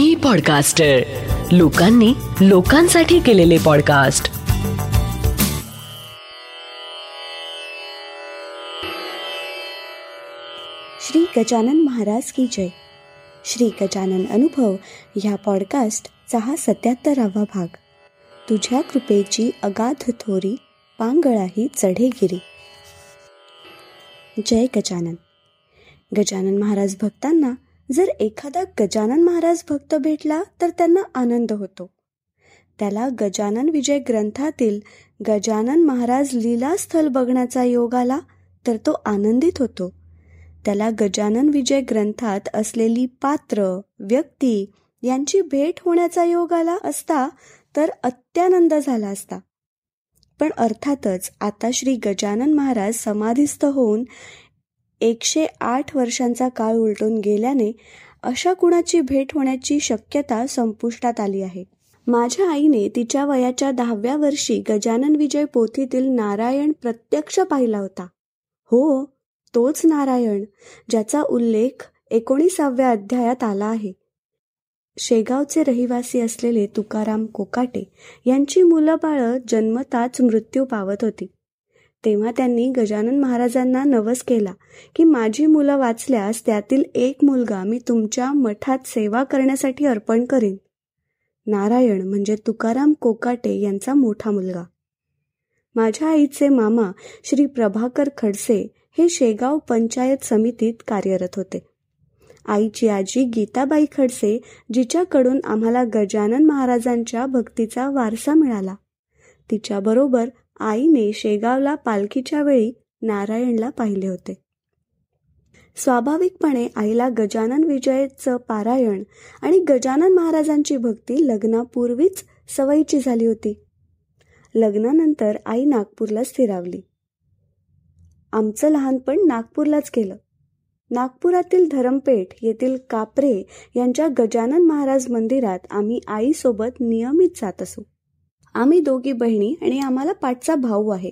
मी podcaster लोकांनी लोकांसाठी केलेले पॉडकास्ट श्री गजानन महाराज की जय. श्री गजानन अनुभव ह्या पॉडकास्टचा हा सत्याहत्तरावा भाग. तुझ्या कृपेची अगाध थोरी पांगळाही चढेगिरी. जय गजानन. गजानन महाराज भक्तांना जर एखादा गजानन महाराज भक्त भेटला तर त्यांना आनंद होतो. त्याला गजानन विजय ग्रंथातील गजानन महाराज लीलास्थल बघण्याचा योग आला तर तो आनंदित होतो. त्याला गजानन विजय ग्रंथात असलेली पात्र व्यक्ती यांची भेट होण्याचा योग आला असता तर अत्यानंद झाला असता. पण अर्थातच आता श्री गजानन महाराज समाधीस्थ होऊन एकशे आठ वर्षांचा काळ उलटून गेल्याने अशा कुणाची भेट होण्याची शक्यता संपुष्टात आली आहे. माझ्या आईने तिच्या वयाच्या दहाव्या वर्षी गजानन विजय पोथीतील नारायण प्रत्यक्ष पाहिला होता. हो तोच नारायण ज्याचा उल्लेख एकोणीसाव्या अध्यायात आला आहे. शेगावचे रहिवासी असलेले तुकाराम कोकाटे यांची मुलं बाळं जन्मताच मृत्यू पावत होती. तेव्हा त्यांनी गजानन महाराजांना नवस केला की माझी मुलं वाचल्यास त्यातील एक मुलगा मी तुमच्या मठात सेवा करण्यासाठी अर्पण करीन. नारायण म्हणजे तुकाराम कोकाटे यांचा मोठा मुलगा. माझ्या आईचे मामा श्री प्रभाकर खडसे हे शेगाव पंचायत समितीत कार्यरत होते. आईची आजी गीताबाई खडसे जिच्याकडून आम्हाला गजानन महाराजांच्या भक्तीचा वारसा मिळाला. तिच्याबरोबर आईने शेगावला पालखीच्या वेळी नारायणला पाहिले होते. स्वाभाविकपणे आईला गजानन विजयचं पारायण आणि गजानन महाराजांची भक्ती लग्नापूर्वीच सवयीची झाली होती. लग्नानंतर आई नागपूरला स्थिरावली. आमचं लहानपण नागपूरलाच गेलं. नागपुरातील धरमपेठ येथील कापरे यांच्या गजानन महाराज मंदिरात आम्ही आईसोबत नियमित जात असू. आम्ही दोघी बहिणी आणि आम्हाला पाठचा भाऊ आहे.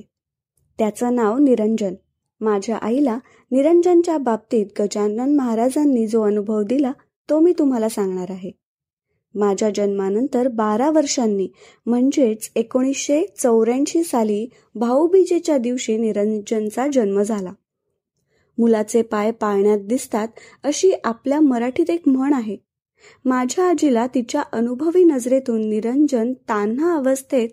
त्याचं नाव निरंजन. माझ्या आईला निरंजनच्या बाबतीत गजानन महाराजांनी जो अनुभव दिला तो मी तुम्हाला सांगणार आहे. माझ्या जन्मानंतर बारा वर्षांनी म्हणजेच एकोणीसशे चौऱ्याऐंशी साली भाऊबीजेच्या दिवशी निरंजनचा जन्म झाला. मुलाचे पाय पाळण्यात दिसतात अशी आपल्या मराठीत एक म्हण आहे. माझ्या आजीला तिच्या अनुभवी नजरेतून निरंजन तान्हा अवस्थेत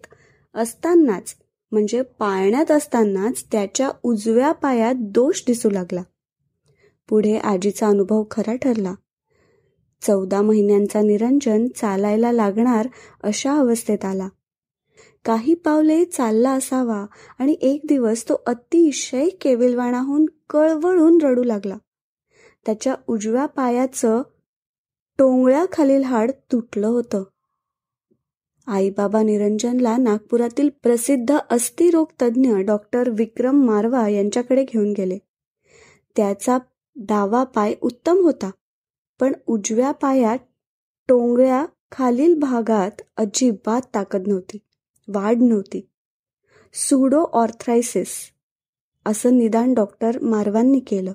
असतानाच म्हणजे पाळण्यात असतानाच त्याच्या उजव्या पायात दोष दिसू लागला. पुढे आजीचा अनुभव खरा ठरला. चौदा महिन्यांचा निरंजन चालायला लागणार अशा अवस्थेत आला. काही पावले चालला असावा आणि एक दिवस तो अतिशय केविलवाणाहून कळवळून रडू लागला. त्याच्या उजव्या पायाचं टोंगळ्याखालील हाड तुटलं होतं. आईबाबा निरंजनला नागपुरातील प्रसिद्ध अस्थिरोग तज्ज्ञ डॉक्टर विक्रम मारवा यांच्याकडे घेऊन गेले. त्याचा डावा पाय उत्तम होता पण उजव्या पायात टोंगळ्या खालील भागात अजिबात ताकद नव्हती वाढ नव्हती. सुडो ऑर्थरायसिस असं निदान डॉक्टर मारवांनी केलं.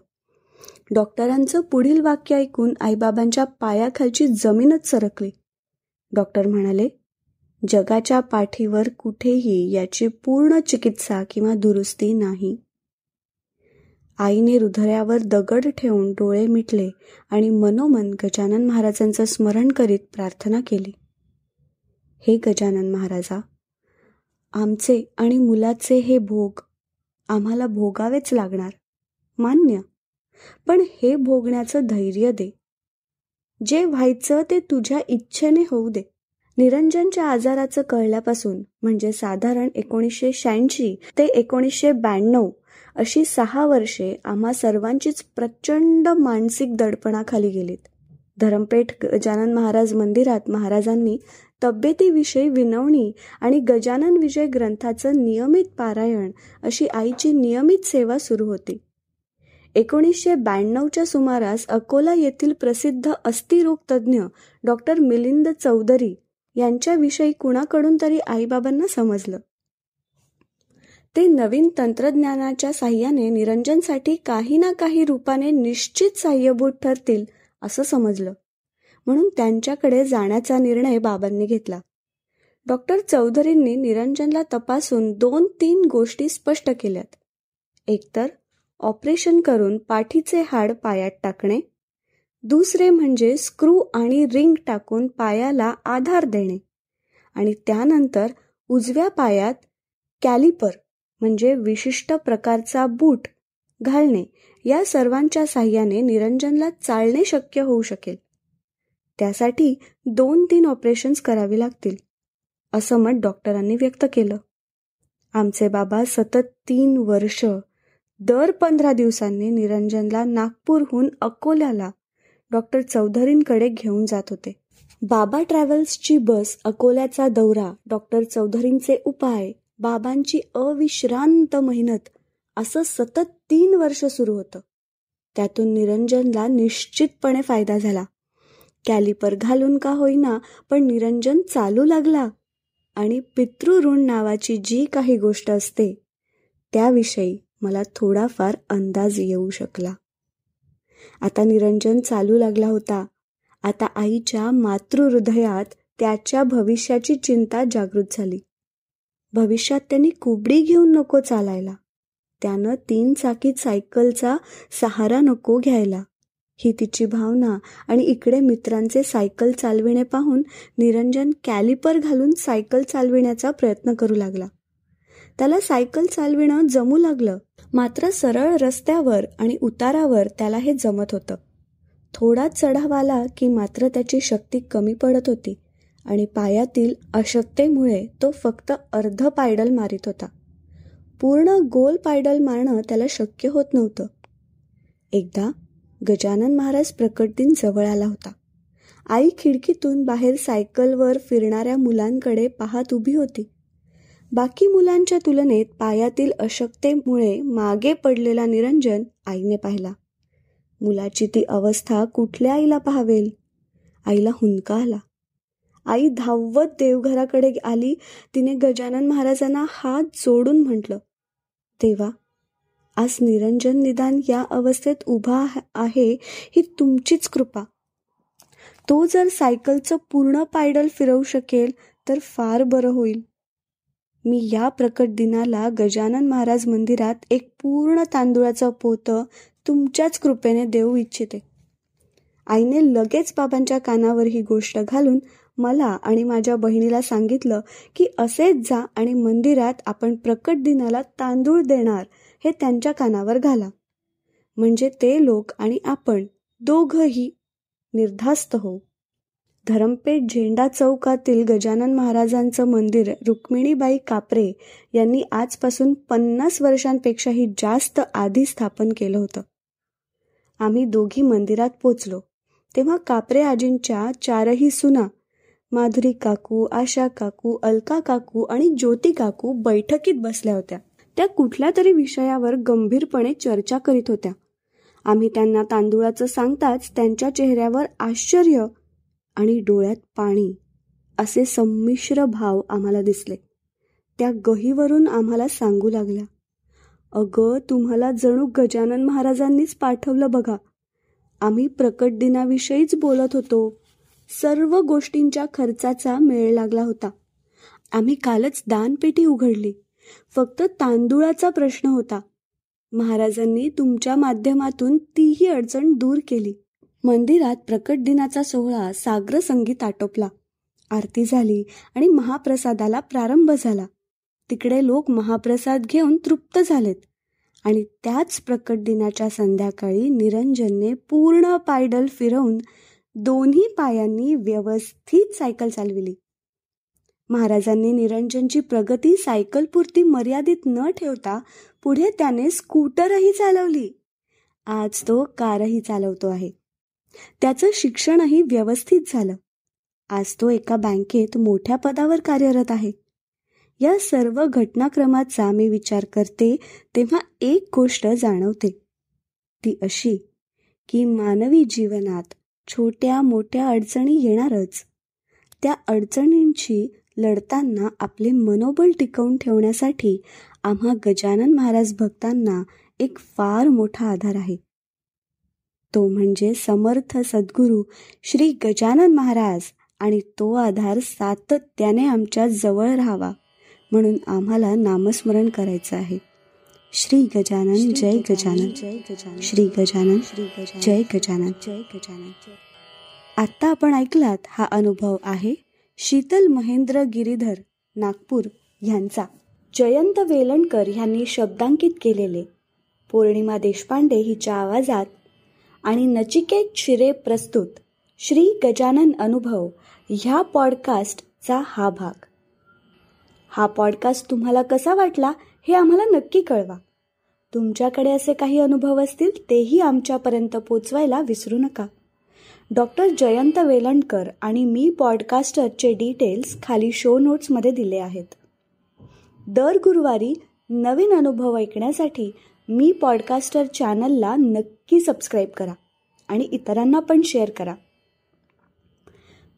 डॉक्टरांचं पुढील वाक्य ऐकून आईबाबांच्या पायाखालची जमीनच सरकली. डॉक्टर म्हणाले जगाच्या पाठीवर कुठेही याची पूर्ण चिकित्सा किंवा दुरुस्ती नाही. आईने हृदयावर दगड ठेवून डोळे मिटले आणि मनोमन गजानन महाराजांचं स्मरण करीत प्रार्थना केली. हे गजानन महाराजा आमचे आणि मुलाचे हे भोग आम्हाला भोगावेच लागणार मान्य पण हे भोगण्याचं धैर्य दे. जे व्हायचं ते तुझ्या इच्छेने होऊ दे. निरंजनच्या आजाराचं कळल्यापासून म्हणजे साधारण एकोणीसशे शहाऐंशी ते एकोणीसशे ब्याण्णव अशी सहा वर्षे आम्हा सर्वांचीच प्रचंड मानसिक दडपणाखाली गेलीत. धरमपेठ गजानन महाराज मंदिरात महाराजांनी तब्येतीविषयी विनवणी आणि गजानन विजय ग्रंथाचं नियमित पारायण अशी आईची नियमित सेवा सुरू होती. एकोणीसशे ब्याण्णवच्या सुमारास अकोला येथील प्रसिद्ध अस्थिरोग तज्ज्ञ डॉक्टर मिलिंद चौधरी यांच्याविषयी कुणाकडून तरी आईबाबांना समजलं. ते नवीन तंत्रज्ञानाच्या साह्याने निरंजनसाठी काही ना काही रूपाने निश्चित साह्यभूत ठरतील असं समजलं. म्हणून त्यांच्याकडे जाण्याचा निर्णय बाबांनी घेतला. डॉक्टर चौधरींनी निरंजनला तपासून दोन तीन गोष्टी स्पष्ट केल्यात. एकतर ऑपरेशन करून पाठीचे हाड पायात टाकणे. दुसरे म्हणजे स्क्रू आणि रिंग टाकून पायाला आधार देणे. आणि त्यानंतर उजव्या पायात कॅलिपर म्हणजे विशिष्ट प्रकारचा बूट घालणे. या सर्वांच्या साह्याने निरंजनला चालणे शक्य होऊ शकेल. त्यासाठी दोन तीन ऑपरेशन्स करावी लागतील असं मत डॉक्टरांनी व्यक्त केलं. आमचे बाबा सतत तीन वर्ष दर पंधरा दिवसांनी निरंजनला नागपूरहून अकोल्याला डॉक्टर चौधरींकडे घेऊन जात होते. बाबा ट्रॅव्हल्सची बस अकोल्याचा दौरा डॉक्टर चौधरींचे उपाय बाबांची अविश्रांत मेहनत असं सतत तीन वर्ष सुरू होतं. त्यातून निरंजनला निश्चितपणे फायदा झाला. कॅलिपर घालून का होईना पण निरंजन चालू लागला आणि पितृऋण नावाची जी काही गोष्ट असते त्याविषयी मला थोडाफार अंदाज येऊ शकला. आता निरंजन चालू लागला होता. आता आईच्या मातृहृदयात त्याच्या भविष्याची चिंता जागृत झाली. भविष्यात त्यांनी कुबडी घेऊन नको चालायला. त्यानं तीन चाकी सायकलचा सहारा नको घ्यायला. ही तिची भावना आणि इकडे मित्रांचे सायकल चालविणे पाहून निरंजन कॅलिपर घालून सायकल चालविण्याचा प्रयत्न करू लागला. त्याला सायकल चालविणं जमू लागलं. मात्र सरळ रस्त्यावर आणि उतारावर त्याला हे जमत होतं. थोडा चढाव आला की मात्र त्याची शक्ती कमी पडत होती आणि पायातील अशक्तेमुळे तो फक्त अर्ध पायडल मारित होता. पूर्ण गोल पायडल मारणं त्याला शक्य होत नव्हतं. एकदा गजानन महाराज प्रकट दिन जवळ आला होता. आई खिडकीतून बाहेर सायकलवर फिरणाऱ्या मुलांकडे पाहत उभी होती. बाकी मुलांच्या तुलनेत पायातील अशक्तेमुळे मागे पडलेला निरंजन आईने पाहिला. मुलाची ती अवस्था कुठल्या आईला पाहावेल? आईला हुंका आला. आई धावत देवघराकडे आली तिने गजानन महाराजांना हात जोडून म्हटलं तेव्हा आज निरंजन निदान या अवस्थेत उभा आहे ही तुमचीच कृपा. तो जर सायकलचं पूर्ण पायडल फिरवू शकेल तर फार बरं होईल. मी या प्रकट दिनाला गजानन महाराज मंदिरात एक पूर्ण तांदुळाचं पोतं तुमच्याच कृपेने देऊ इच्छिते. आईने लगेच बाबांच्या कानावर ही गोष्ट घालून मला आणि माझ्या बहिणीला सांगितलं की असेच जा आणि मंदिरात आपण प्रकट दिनाला तांदूळ देणार हे त्यांच्या कानावर घाला. म्हणजे ते लोक आणि आपण दोघही निर्धास्त होऊ. धरमपेठ झेंडा चौकातील गजानन महाराजांचं मंदिर रुक्मिणीबाई कापरे यांनी आजपासून पन्नास वर्षांपेक्षाही जास्त आधी स्थापन केलं होतं. आम्ही दोघी मंदिरात पोचलो. तेव्हा कापरे आजींच्या चारही सुना माधुरी काकू आशा काकू अलका काकू आणि ज्योती काकू बैठकीत बसल्या होत्या. त्या कुठल्या तरी विषयावर गंभीरपणे चर्चा करीत होत्या. आम्ही त्यांना तांदुळाचं सांगताच त्यांच्या चेहऱ्यावर आश्चर्य आणि डोळ्यात पाणी असे संमिश्र भाव आम्हाला दिसले. त्या गहीवरून आम्हाला सांगू लागल्या अगं तुम्हाला जणू गजानन महाराजांनीच पाठवलं बघा. आम्ही प्रकट दिनाविषयीच बोलत होतो. सर्व गोष्टींच्या खर्चाचा मेळ लागला होता. आम्ही कालच दानपेटी उघडली. फक्त तांदुळाचा प्रश्न होता. महाराजांनी तुमच्या माध्यमातून तीही अडचण दूर केली. मंदिरात प्रकट दिनाचा सोहळा साग्र संगीत आटोपला. आरती झाली आणि महाप्रसादाला प्रारंभ झाला. तिकडे लोक महाप्रसाद घेऊन तृप्त झालेत आणि त्याच प्रकट दिनाच्या संध्याकाळी निरंजनने पूर्ण पायडल फिरवून दोन्ही पायांनी व्यवस्थित सायकल चालविली. महाराजांनी निरंजनची प्रगती सायकलपुरती मर्यादित न ठेवता पुढे त्याने स्कूटरही चालवली. आज तो कारही चालवतो आहे. त्याचं शिक्षणही व्यवस्थित झालं. आज तो एका बँकेत मोठ्या पदावर कार्यरत आहे. या सर्व घटनाक्रमाचा मी विचार करते तेव्हा एक गोष्ट जाणवते. ती अशी की मानवी जीवनात छोट्या मोठ्या अडचणी येणारच. त्या अडचणींशी लढताना आपले मनोबल टिकवून ठेवण्यासाठी आम्हा गजानन महाराज भक्तांना एक फार मोठा आधार आहे. तो म्हणजे समर्थ सद्गुरू श्री गजानन महाराज आणि तो आधार सातत्याने आमच्या जवळ राहावा म्हणून आम्हाला नामस्मरण करायचं आहे. श्री गजानन जय गजानन. जय गजानन. श्री गजानन श्री गजानन. जय गजानन. जय गजानन. आत्ता आपण ऐकलात हा अनुभव आहे शीतल महेंद्र गिरीधर नागपूर यांचा. जयंत वेलणकर यांनी शब्दांकित केलेले. पौर्णिमा देशपांडे हिच्या आवाजात आणि नचिकेत शिरे प्रस्तुत श्री गजानन अनुभव ह्या पॉडकास्टचा हा भाग. हा पॉडकास्ट तुम्हाला कसा वाटला हे आम्हाला नक्की कळवा. तुमच्याकडे असे काही अनुभव असतील तेही आमच्यापर्यंत पोचवायला विसरू नका. डॉक्टर जयंत वेलणकर आणि मी पॉडकास्टरचे डिटेल्स खाली शो नोट्समध्ये दिले आहेत. दर गुरुवारी नवीन अनुभव ऐकण्यासाठी मी पॉडकास्टर चॅनलला नक्की सबस्क्राईब करा आणि इतरांना पण शेअर करा.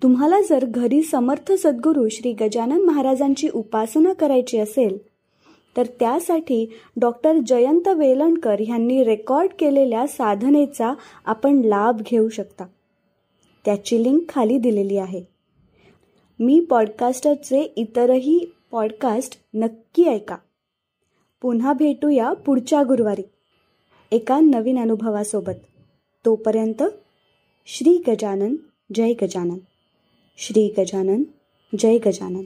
तुम्हाला जर घरी समर्थ सद्गुरू श्री गजानन महाराजांची उपासना करायची असेल तर त्यासाठी डॉक्टर जयंत वेलणकर यांनी रेकॉर्ड केलेल्या साधनेचा आपण लाभ घेऊ शकता. त्याची लिंक खाली दिलेली आहे. मी पॉडकास्टरचे इतरही पॉडकास्ट नक्की ऐका. पुन्हा भेटूया पुढच्या गुरुवारी. एका नवीन अनुभवासोबत. तोपर्यंत श्री गजानन जय गजानन. श्री गजानन जय गजानन.